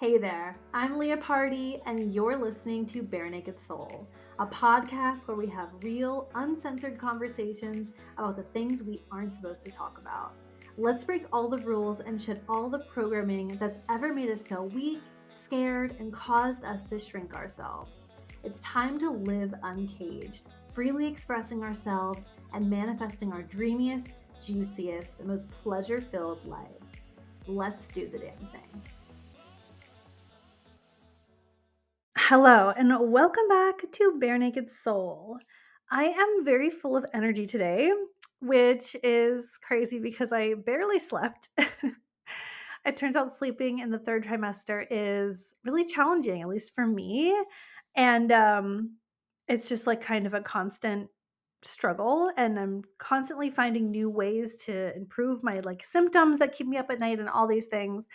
Hey there, I'm Leah Pardee, and you're listening to Bare Naked Soul, a podcast where we have real, uncensored conversations about the things we aren't supposed to talk about. Let's break all the rules and shed all the programming that's ever made us feel weak, scared, and caused us to shrink ourselves. It's time to live uncaged, freely expressing ourselves and manifesting our dreamiest, juiciest, and most pleasure filled lives. Let's do the damn thing. Hello, and welcome back to Bare Naked Soul. I am very full of energy today, which is crazy because I barely slept. it turns out sleeping in the third trimester is really challenging, at least for me. And um, it's just like kind of a constant struggle and i'm constantly finding new ways to improve my like symptoms that keep me up at night and all these things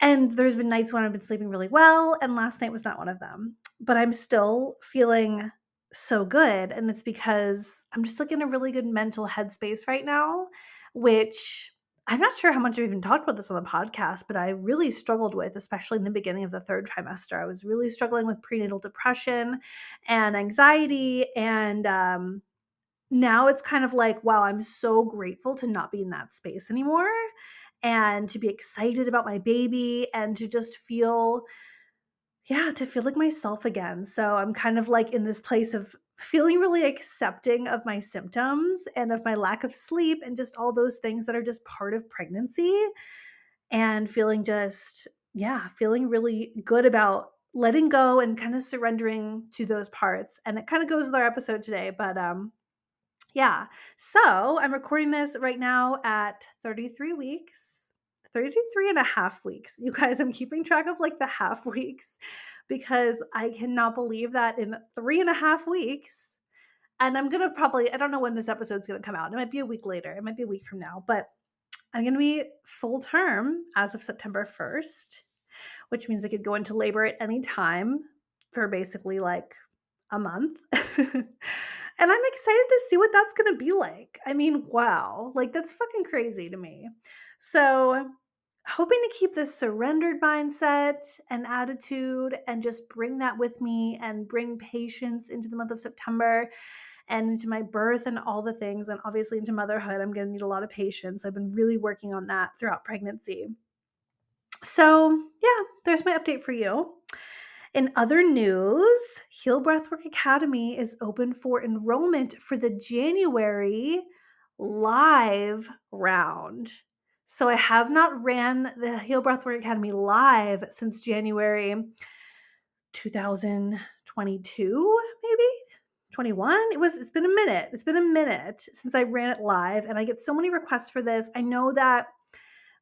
and there's been nights when I've been sleeping really well, and last night was not one of them. But I'm still feeling so good. And it's because I'm just like in a really good mental headspace right now, which I'm not sure how much I've even talked about this on the podcast, but I really struggled with, especially in the beginning of the third trimester. I was really struggling with prenatal depression and anxiety. And um, now it's kind of like, wow, I'm so grateful to not be in that space anymore and to be excited about my baby and to just feel yeah, to feel like myself again. So I'm kind of like in this place of feeling really accepting of my symptoms and of my lack of sleep and just all those things that are just part of pregnancy and feeling just yeah, feeling really good about letting go and kind of surrendering to those parts. And it kind of goes with our episode today, but um yeah. So I'm recording this right now at 33 weeks, 33 and a half weeks. You guys, I'm keeping track of like the half weeks because I cannot believe that in three and a half weeks, and I'm gonna probably, I don't know when this episode's gonna come out. It might be a week later, it might be a week from now, but I'm gonna be full term as of September 1st, which means I could go into labor at any time for basically like a month. And I'm excited to see what that's going to be like. I mean, wow. Like, that's fucking crazy to me. So, hoping to keep this surrendered mindset and attitude and just bring that with me and bring patience into the month of September and into my birth and all the things. And obviously, into motherhood, I'm going to need a lot of patience. I've been really working on that throughout pregnancy. So, yeah, there's my update for you. In other news, Heal Breathwork Academy is open for enrollment for the January live round. So I have not ran the Heal Breathwork Academy live since January 2022, maybe 21. It was it's been a minute. It's been a minute since I ran it live and I get so many requests for this. I know that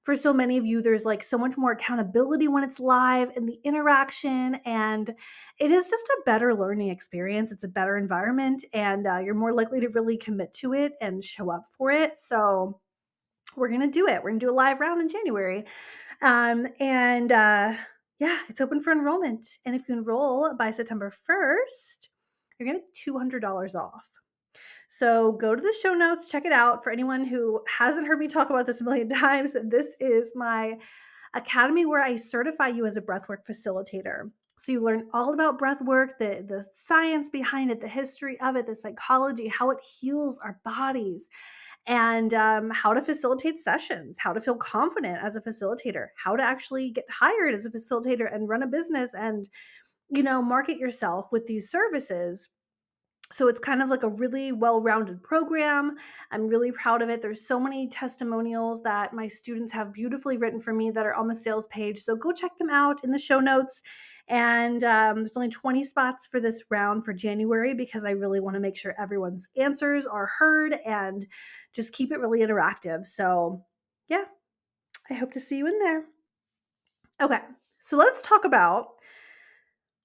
for so many of you, there's like so much more accountability when it's live and the interaction. And it is just a better learning experience. It's a better environment, and uh, you're more likely to really commit to it and show up for it. So, we're going to do it. We're going to do a live round in January. Um, and uh, yeah, it's open for enrollment. And if you enroll by September 1st, you're going to $200 off. So go to the show notes, check it out. For anyone who hasn't heard me talk about this a million times, this is my academy where I certify you as a breathwork facilitator. So you learn all about breath work, the, the science behind it, the history of it, the psychology, how it heals our bodies, and um, how to facilitate sessions, how to feel confident as a facilitator, how to actually get hired as a facilitator and run a business and, you know, market yourself with these services. So it's kind of like a really well-rounded program. I'm really proud of it. There's so many testimonials that my students have beautifully written for me that are on the sales page so go check them out in the show notes and um, there's only 20 spots for this round for january because i really want to make sure everyone's answers are heard and just keep it really interactive so yeah i hope to see you in there okay so let's talk about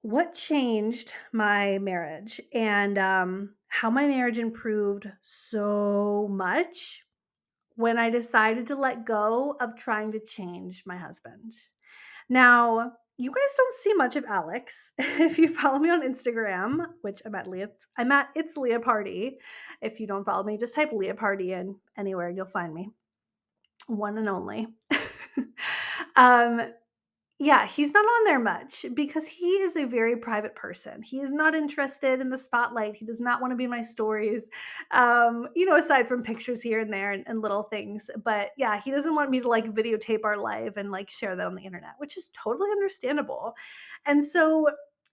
what changed my marriage and um, how my marriage improved so much when I decided to let go of trying to change my husband. Now, you guys don't see much of Alex. if you follow me on Instagram, which I'm at Leah, I'm at it's Leah Pardee. If you don't follow me, just type Leah Pardee in anywhere, you'll find me. One and only. um, Yeah, he's not on there much because he is a very private person. He is not interested in the spotlight. He does not want to be in my stories. Um, you know, aside from pictures here and there and, and little things. But yeah, he doesn't want me to like videotape our life and like share that on the internet, which is totally understandable. And so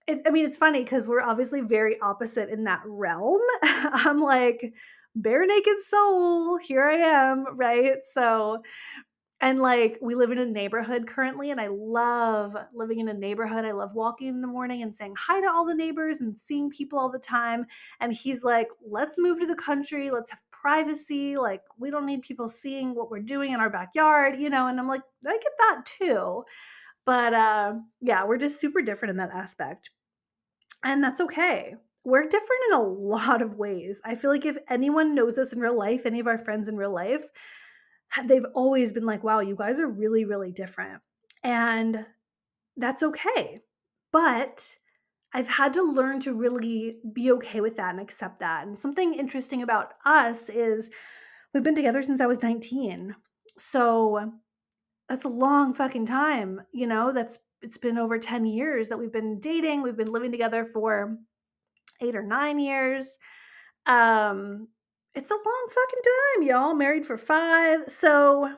it, I mean, it's funny because we're obviously very opposite in that realm. I'm like, bare naked soul, here I am, right? So and like we live in a neighborhood currently, and I love living in a neighborhood. I love walking in the morning and saying hi to all the neighbors and seeing people all the time. And he's like, let's move to the country. Let's have privacy. Like, we don't need people seeing what we're doing in our backyard, you know? And I'm like, I get that too. But uh, yeah, we're just super different in that aspect. And that's okay. We're different in a lot of ways. I feel like if anyone knows us in real life, any of our friends in real life, they've always been like, wow, you guys are really, really different. And that's okay. But I've had to learn to really be okay with that and accept that. And something interesting about us is we've been together since I was 19. So that's a long fucking time, you know, that's it's been over 10 years that we've been dating. We've been living together for 8 or 9 years. Um it's a long fucking time, y'all. Married for five. So,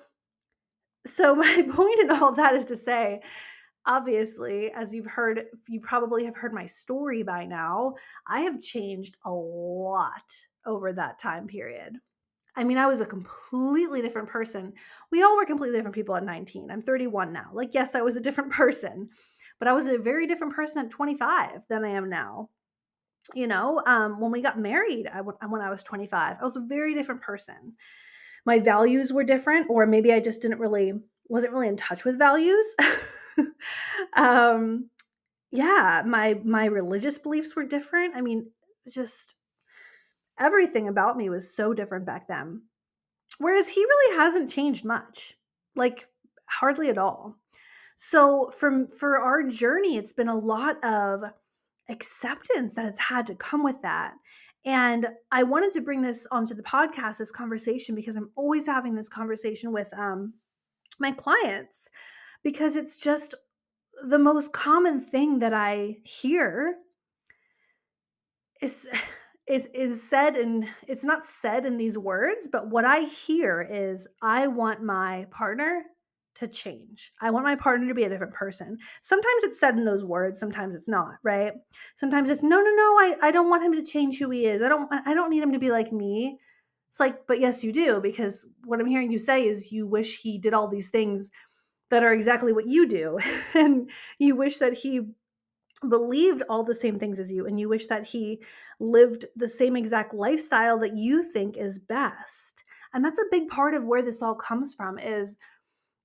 so my point in all that is to say, obviously, as you've heard, you probably have heard my story by now. I have changed a lot over that time period. I mean, I was a completely different person. We all were completely different people at 19. I'm 31 now. Like, yes, I was a different person, but I was a very different person at 25 than I am now you know um, when we got married I, when i was 25 i was a very different person. My values were different or maybe i just didn't really wasn't really in touch with values. Um, yeah my my religious beliefs were different. I mean just everything about me was so different back then. Whereas he really hasn't changed much like hardly at all. So from for our journey it's been a lot of acceptance that has had to come with that. And I wanted to bring this onto the podcast, this conversation, because I'm always having this conversation with um, my clients because it's just the most common thing that I hear is is is said and it's not said in these words, but what I hear is I want my partner to change. I want my partner to be a different person. Sometimes it's said in those words, sometimes it's not, right? Sometimes it's no, no, no, I, I don't want him to change who he is. I don't I don't need him to be like me. It's like, but yes, you do, because what I'm hearing you say is you wish he did all these things that are exactly what you do. and you wish that he believed all the same things as you and you wish that he lived the same exact lifestyle that you think is best. And that's a big part of where this all comes from is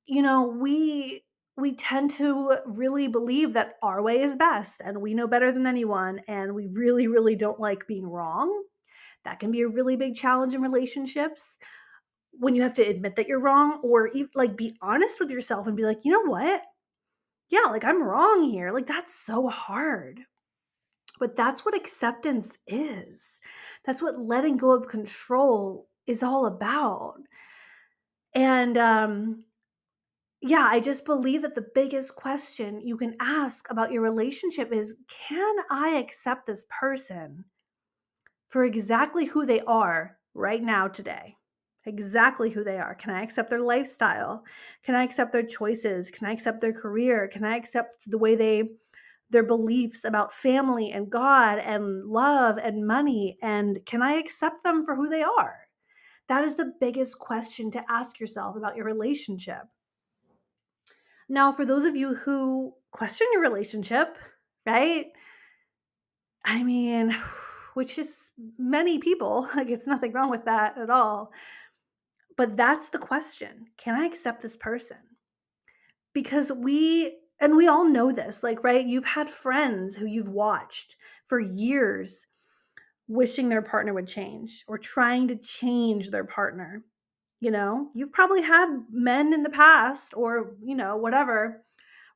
you know, we we tend to really believe that our way is best and we know better than anyone and we really really don't like being wrong. That can be a really big challenge in relationships when you have to admit that you're wrong or like be honest with yourself and be like, "You know what? Yeah, like I'm wrong here." Like that's so hard. But that's what acceptance is. That's what letting go of control is all about. And um yeah, I just believe that the biggest question you can ask about your relationship is can I accept this person for exactly who they are right now, today? Exactly who they are. Can I accept their lifestyle? Can I accept their choices? Can I accept their career? Can I accept the way they, their beliefs about family and God and love and money? And can I accept them for who they are? That is the biggest question to ask yourself about your relationship. Now, for those of you who question your relationship, right? I mean, which is many people, like it's nothing wrong with that at all. But that's the question Can I accept this person? Because we, and we all know this, like, right? You've had friends who you've watched for years wishing their partner would change or trying to change their partner you know you've probably had men in the past or you know whatever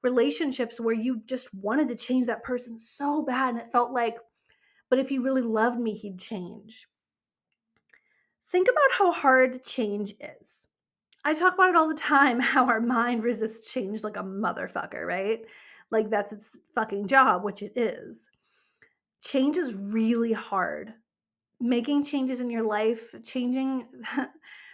relationships where you just wanted to change that person so bad and it felt like but if he really loved me he'd change think about how hard change is I talk about it all the time how our mind resists change like a motherfucker, right? Like that's its fucking job, which it is. Change is really hard. Making changes in your life, changing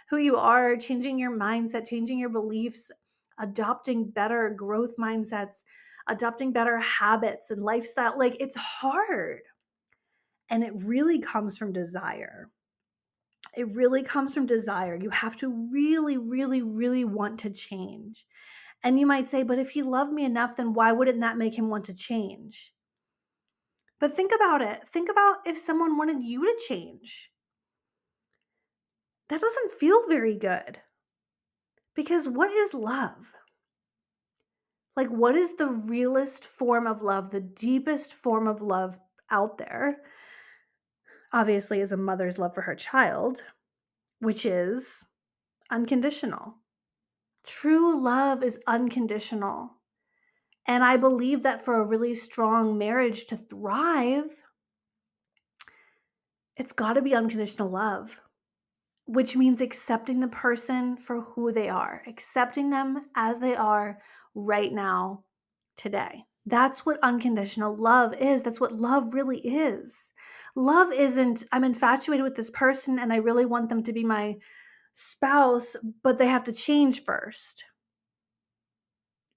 who you are, changing your mindset, changing your beliefs, adopting better growth mindsets, adopting better habits and lifestyle. Like it's hard. And it really comes from desire. It really comes from desire. You have to really, really, really want to change. And you might say, but if he loved me enough, then why wouldn't that make him want to change? But think about it. Think about if someone wanted you to change. That doesn't feel very good. Because what is love? Like, what is the realest form of love, the deepest form of love out there? Obviously, is a mother's love for her child, which is unconditional. True love is unconditional. And I believe that for a really strong marriage to thrive, it's got to be unconditional love, which means accepting the person for who they are, accepting them as they are right now, today. That's what unconditional love is. That's what love really is. Love isn't, I'm infatuated with this person and I really want them to be my spouse, but they have to change first.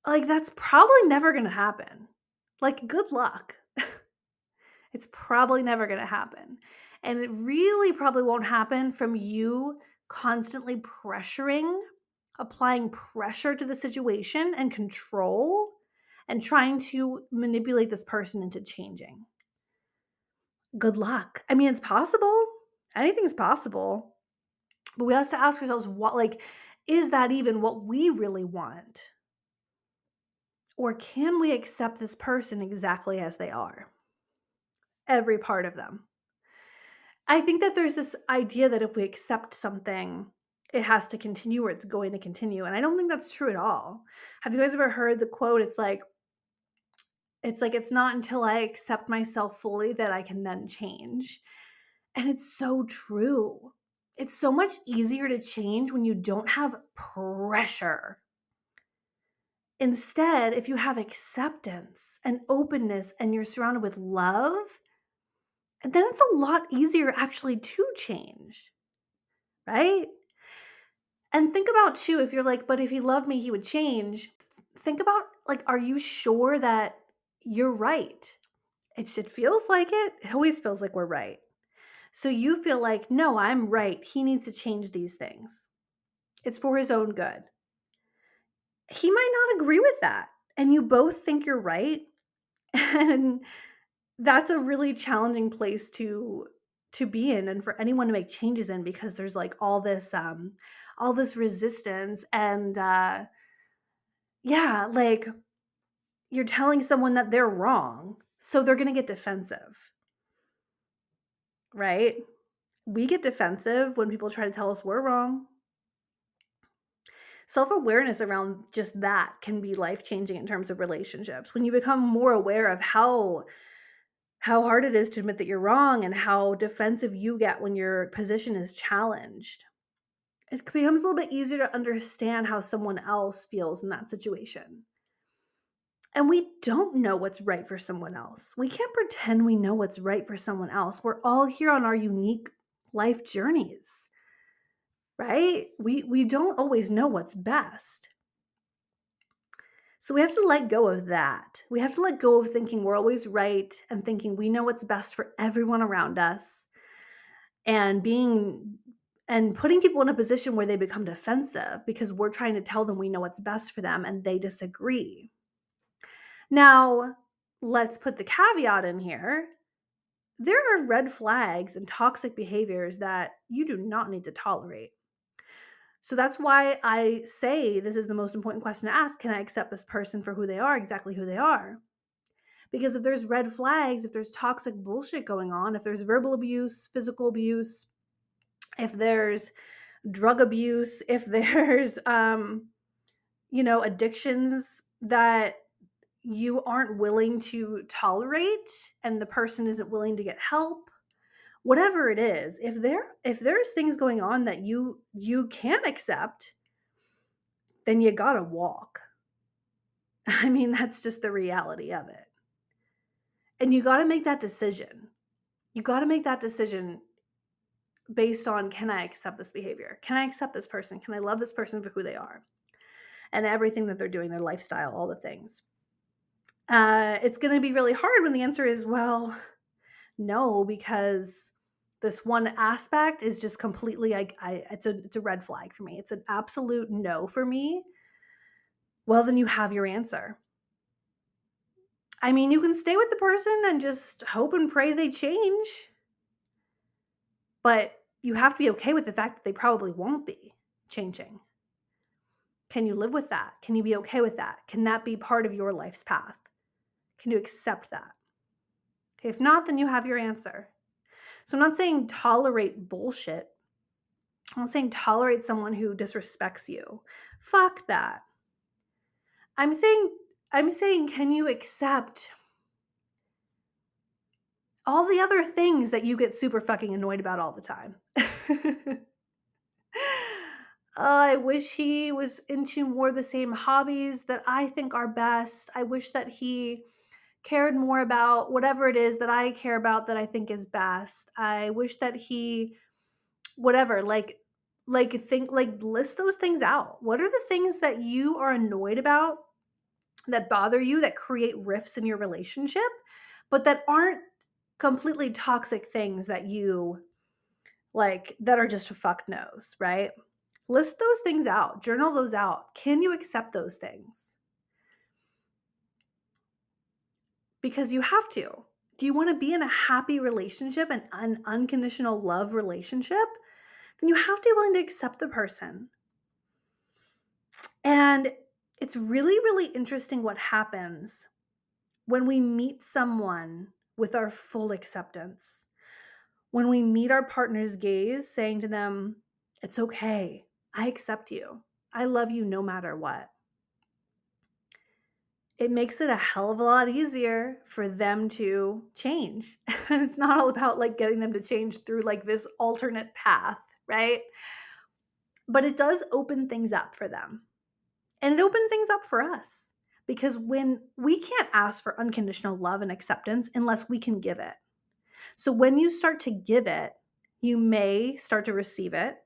Like, that's probably never going to happen. Like, good luck. it's probably never going to happen. And it really probably won't happen from you constantly pressuring applying pressure to the situation and control and trying to manipulate this person into changing. Good luck. I mean, it's possible. Anything's possible. But we have to ask ourselves what, like, is that even what we really want? Or can we accept this person exactly as they are? Every part of them. I think that there's this idea that if we accept something, it has to continue or it's going to continue. And I don't think that's true at all. Have you guys ever heard the quote? It's like, it's like, it's not until I accept myself fully that I can then change. And it's so true. It's so much easier to change when you don't have pressure. Instead, if you have acceptance and openness and you're surrounded with love, then it's a lot easier actually to change, right? And think about too, if you're like, but if he loved me, he would change. Think about like, are you sure that you're right? It, it feels like it. It always feels like we're right. So you feel like, no, I'm right. He needs to change these things. It's for his own good. He might not agree with that. And you both think you're right. And that's a really challenging place to to be in and for anyone to make changes in because there's like all this um all this resistance and uh yeah like you're telling someone that they're wrong so they're going to get defensive. Right? We get defensive when people try to tell us we're wrong. Self-awareness around just that can be life-changing in terms of relationships. When you become more aware of how how hard it is to admit that you're wrong and how defensive you get when your position is challenged it becomes a little bit easier to understand how someone else feels in that situation. And we don't know what's right for someone else. We can't pretend we know what's right for someone else. We're all here on our unique life journeys. Right? We we don't always know what's best. So we have to let go of that. We have to let go of thinking we're always right and thinking we know what's best for everyone around us and being and putting people in a position where they become defensive because we're trying to tell them we know what's best for them and they disagree. Now, let's put the caveat in here. There are red flags and toxic behaviors that you do not need to tolerate. So that's why I say this is the most important question to ask. Can I accept this person for who they are, exactly who they are? Because if there's red flags, if there's toxic bullshit going on, if there's verbal abuse, physical abuse, if there's drug abuse, if there's um you know, addictions that you aren't willing to tolerate and the person isn't willing to get help whatever it is if there if there's things going on that you you can't accept then you gotta walk. I mean, that's just the reality of it. And you gotta make that decision. You gotta make that decision based on can I accept this behavior? Can I accept this person? Can I love this person for who they are? And everything that they're doing, their lifestyle, all the things. Uh, it's going to be really hard when the answer is, well, no, because this one aspect is just completely I, I it's a it's a red flag for me. It's an absolute no for me. Well, then you have your answer. I mean, you can stay with the person and just hope and pray they change. But you have to be okay with the fact that they probably won't be changing. Can you live with that? Can you be okay with that? Can that be part of your life's path? Can you accept that? Okay, if not, then you have your answer. So I'm not saying tolerate bullshit. I'm not saying tolerate someone who disrespects you. Fuck that. I'm saying I'm saying can you accept all the other things that you get super fucking annoyed about all the time? I wish he was into more the same hobbies that I think are best. I wish that he cared more about whatever it is that I care about that I think is best. I wish that he whatever, like like think like list those things out. What are the things that you are annoyed about that bother you that create rifts in your relationship but that aren't completely toxic things that you like that are just a fuck knows, right? List those things out, journal those out. Can you accept those things? Because you have to. Do you want to be in a happy relationship, an, an unconditional love relationship? Then you have to be willing to accept the person. And it's really, really interesting what happens when we meet someone with our full acceptance. When we meet our partner's gaze, saying to them, It's okay. I accept you. I love you no matter what it makes it a hell of a lot easier for them to change. And it's not all about like getting them to change through like this alternate path, right? But it does open things up for them. And it opens things up for us because when we can't ask for unconditional love and acceptance unless we can give it. So when you start to give it, you may start to receive it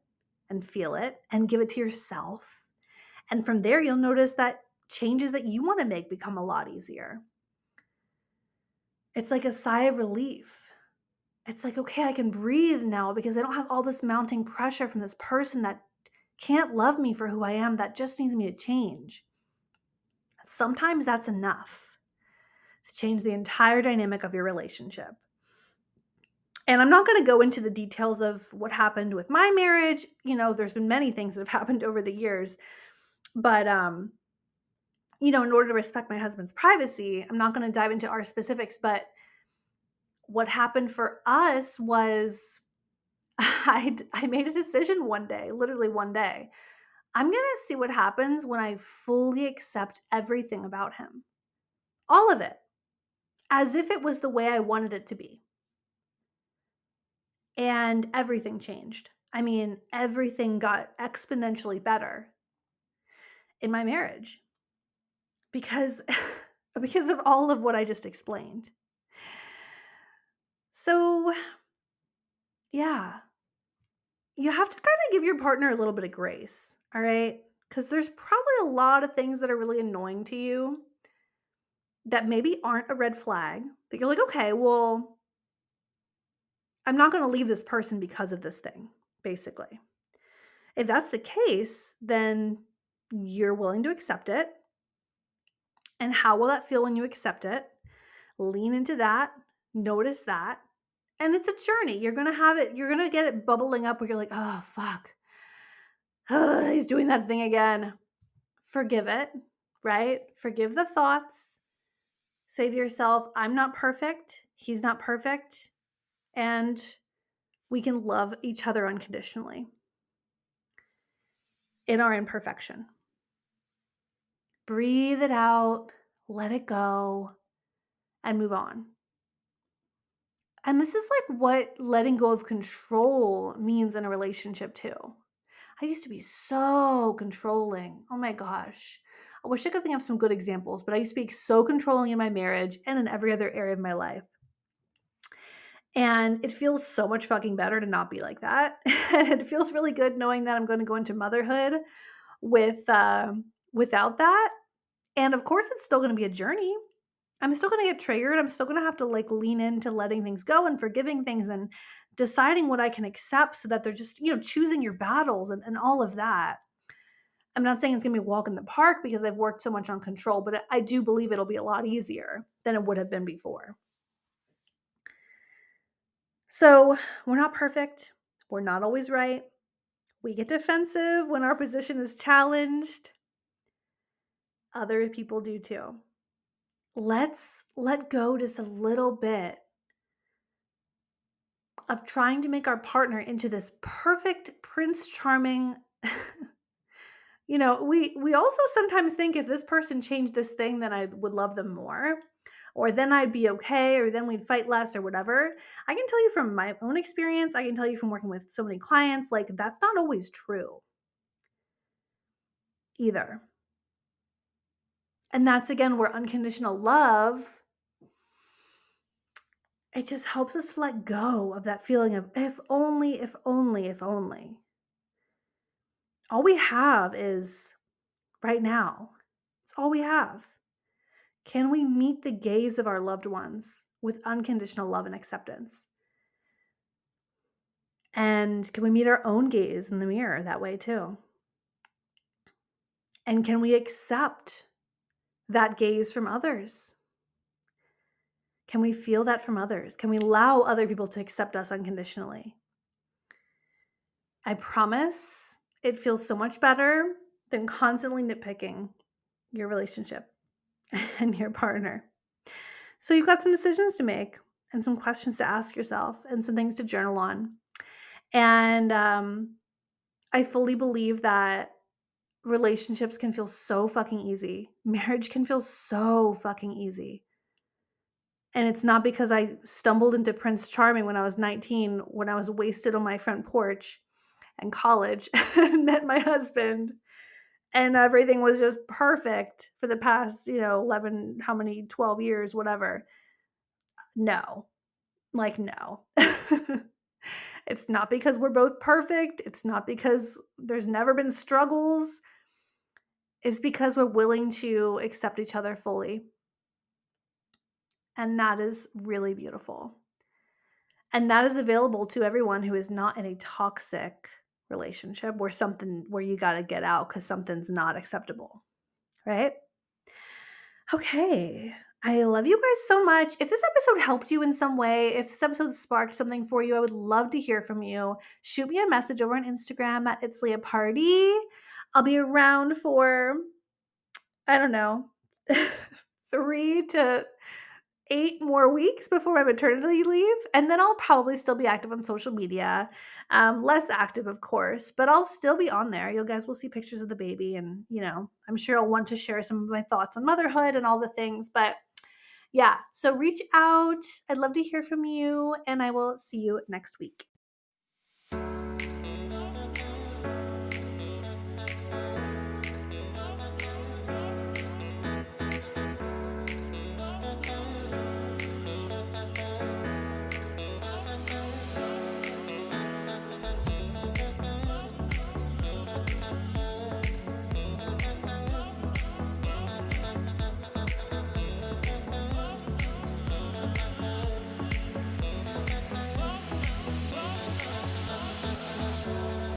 and feel it and give it to yourself. And from there, you'll notice that changes that you want to make become a lot easier. It's like a sigh of relief. It's like, okay, I can breathe now because I don't have all this mounting pressure from this person that can't love me for who I am, that just needs me to change. Sometimes that's enough to change the entire dynamic of your relationship. And I'm not going to go into the details of what happened with my marriage. You know, there's been many things that have happened over the years. But um you know, in order to respect my husband's privacy, I'm not going to dive into our specifics, but what happened for us was I I made a decision one day, literally one day. I'm going to see what happens when I fully accept everything about him. All of it. As if it was the way I wanted it to be. And everything changed. I mean, everything got exponentially better in my marriage because because of all of what I just explained. So yeah. You have to kind of give your partner a little bit of grace, all right? Cuz there's probably a lot of things that are really annoying to you that maybe aren't a red flag. That you're like, "Okay, well, I'm not going to leave this person because of this thing," basically. If that's the case, then you're willing to accept it and how will that feel when you accept it? Lean into that, notice that. And it's a journey. You're going to have it, you're going to get it bubbling up where you're like, oh, fuck. he's doing that thing again. Forgive it, right? Forgive the thoughts. Say to yourself, I'm not perfect. He's not perfect. And we can love each other unconditionally in our imperfection breathe it out, let it go, and move on. And this is like what letting go of control means in a relationship, too. I used to be so controlling. Oh my gosh. I wish I could think of some good examples, but I used to be so controlling in my marriage and in every other area of my life. And it feels so much fucking better to not be like that. and it feels really good knowing that I'm going to go into motherhood with uh, without that. And of course, it's still going to be a journey. I'm still going to get triggered. I'm still going to have to like lean into letting things go and forgiving things and deciding what I can accept so that they're just, you know, choosing your battles and, and all of that. I'm not saying it's going to be a walk in the park because I've worked so much on control, but I do believe it'll be a lot easier than it would have been before. So we're not perfect. We're not always right. We get defensive when our position is challenged. Other people do too. Let's let go just a little bit of trying to make our partner into this perfect prince charming you know we we also sometimes think if this person changed this thing then i would love them more or then I'd be okay, or then we'd fight less, or whatever. I can tell you from my own experience, I can tell you from working with so many clients, like that's not always true either. And that's again where unconditional love it just helps us let go of that feeling of if only, if only, if only. All we have is right now. It's all we have. Can we meet the gaze of our loved ones with unconditional love and acceptance? And can we meet our own gaze in the mirror that way too? And can we accept that gaze from others? Can we feel that from others? Can we allow other people to accept us unconditionally? I promise it feels so much better than constantly nitpicking your relationship. and your partner. So you've got some decisions to make and some questions to ask yourself and some things to journal on. And um, I fully believe that relationships can feel so fucking easy. Marriage can feel so fucking easy. And it's not because I stumbled into Prince Charming when I was 19, when I was wasted on my front porch and college met my husband and everything was just perfect for the past, you know, 11, how many, 12 years, whatever. No, like, no. it's not because we're both perfect. It's not because there's never been struggles. It's because we're willing to accept each other fully. And that is really beautiful. And that is available to everyone who is not in a toxic relationship where something where you got to get out because something's not acceptable right okay i love you guys so much if this episode helped you in some way if this episode sparked something for you i would love to hear from you shoot me a message over on instagram at it's leah pardee i'll be around for i don't know three to eight more weeks before my maternity leave. And then I'll probably still be active on social media. Um, less active, of course, but I'll still be on there. You guys will see pictures of the baby. And, you know, I'm sure I'll want to share some of my thoughts on motherhood and all the things. But yeah, so reach out. I'd love to hear from you. And I will see you next week.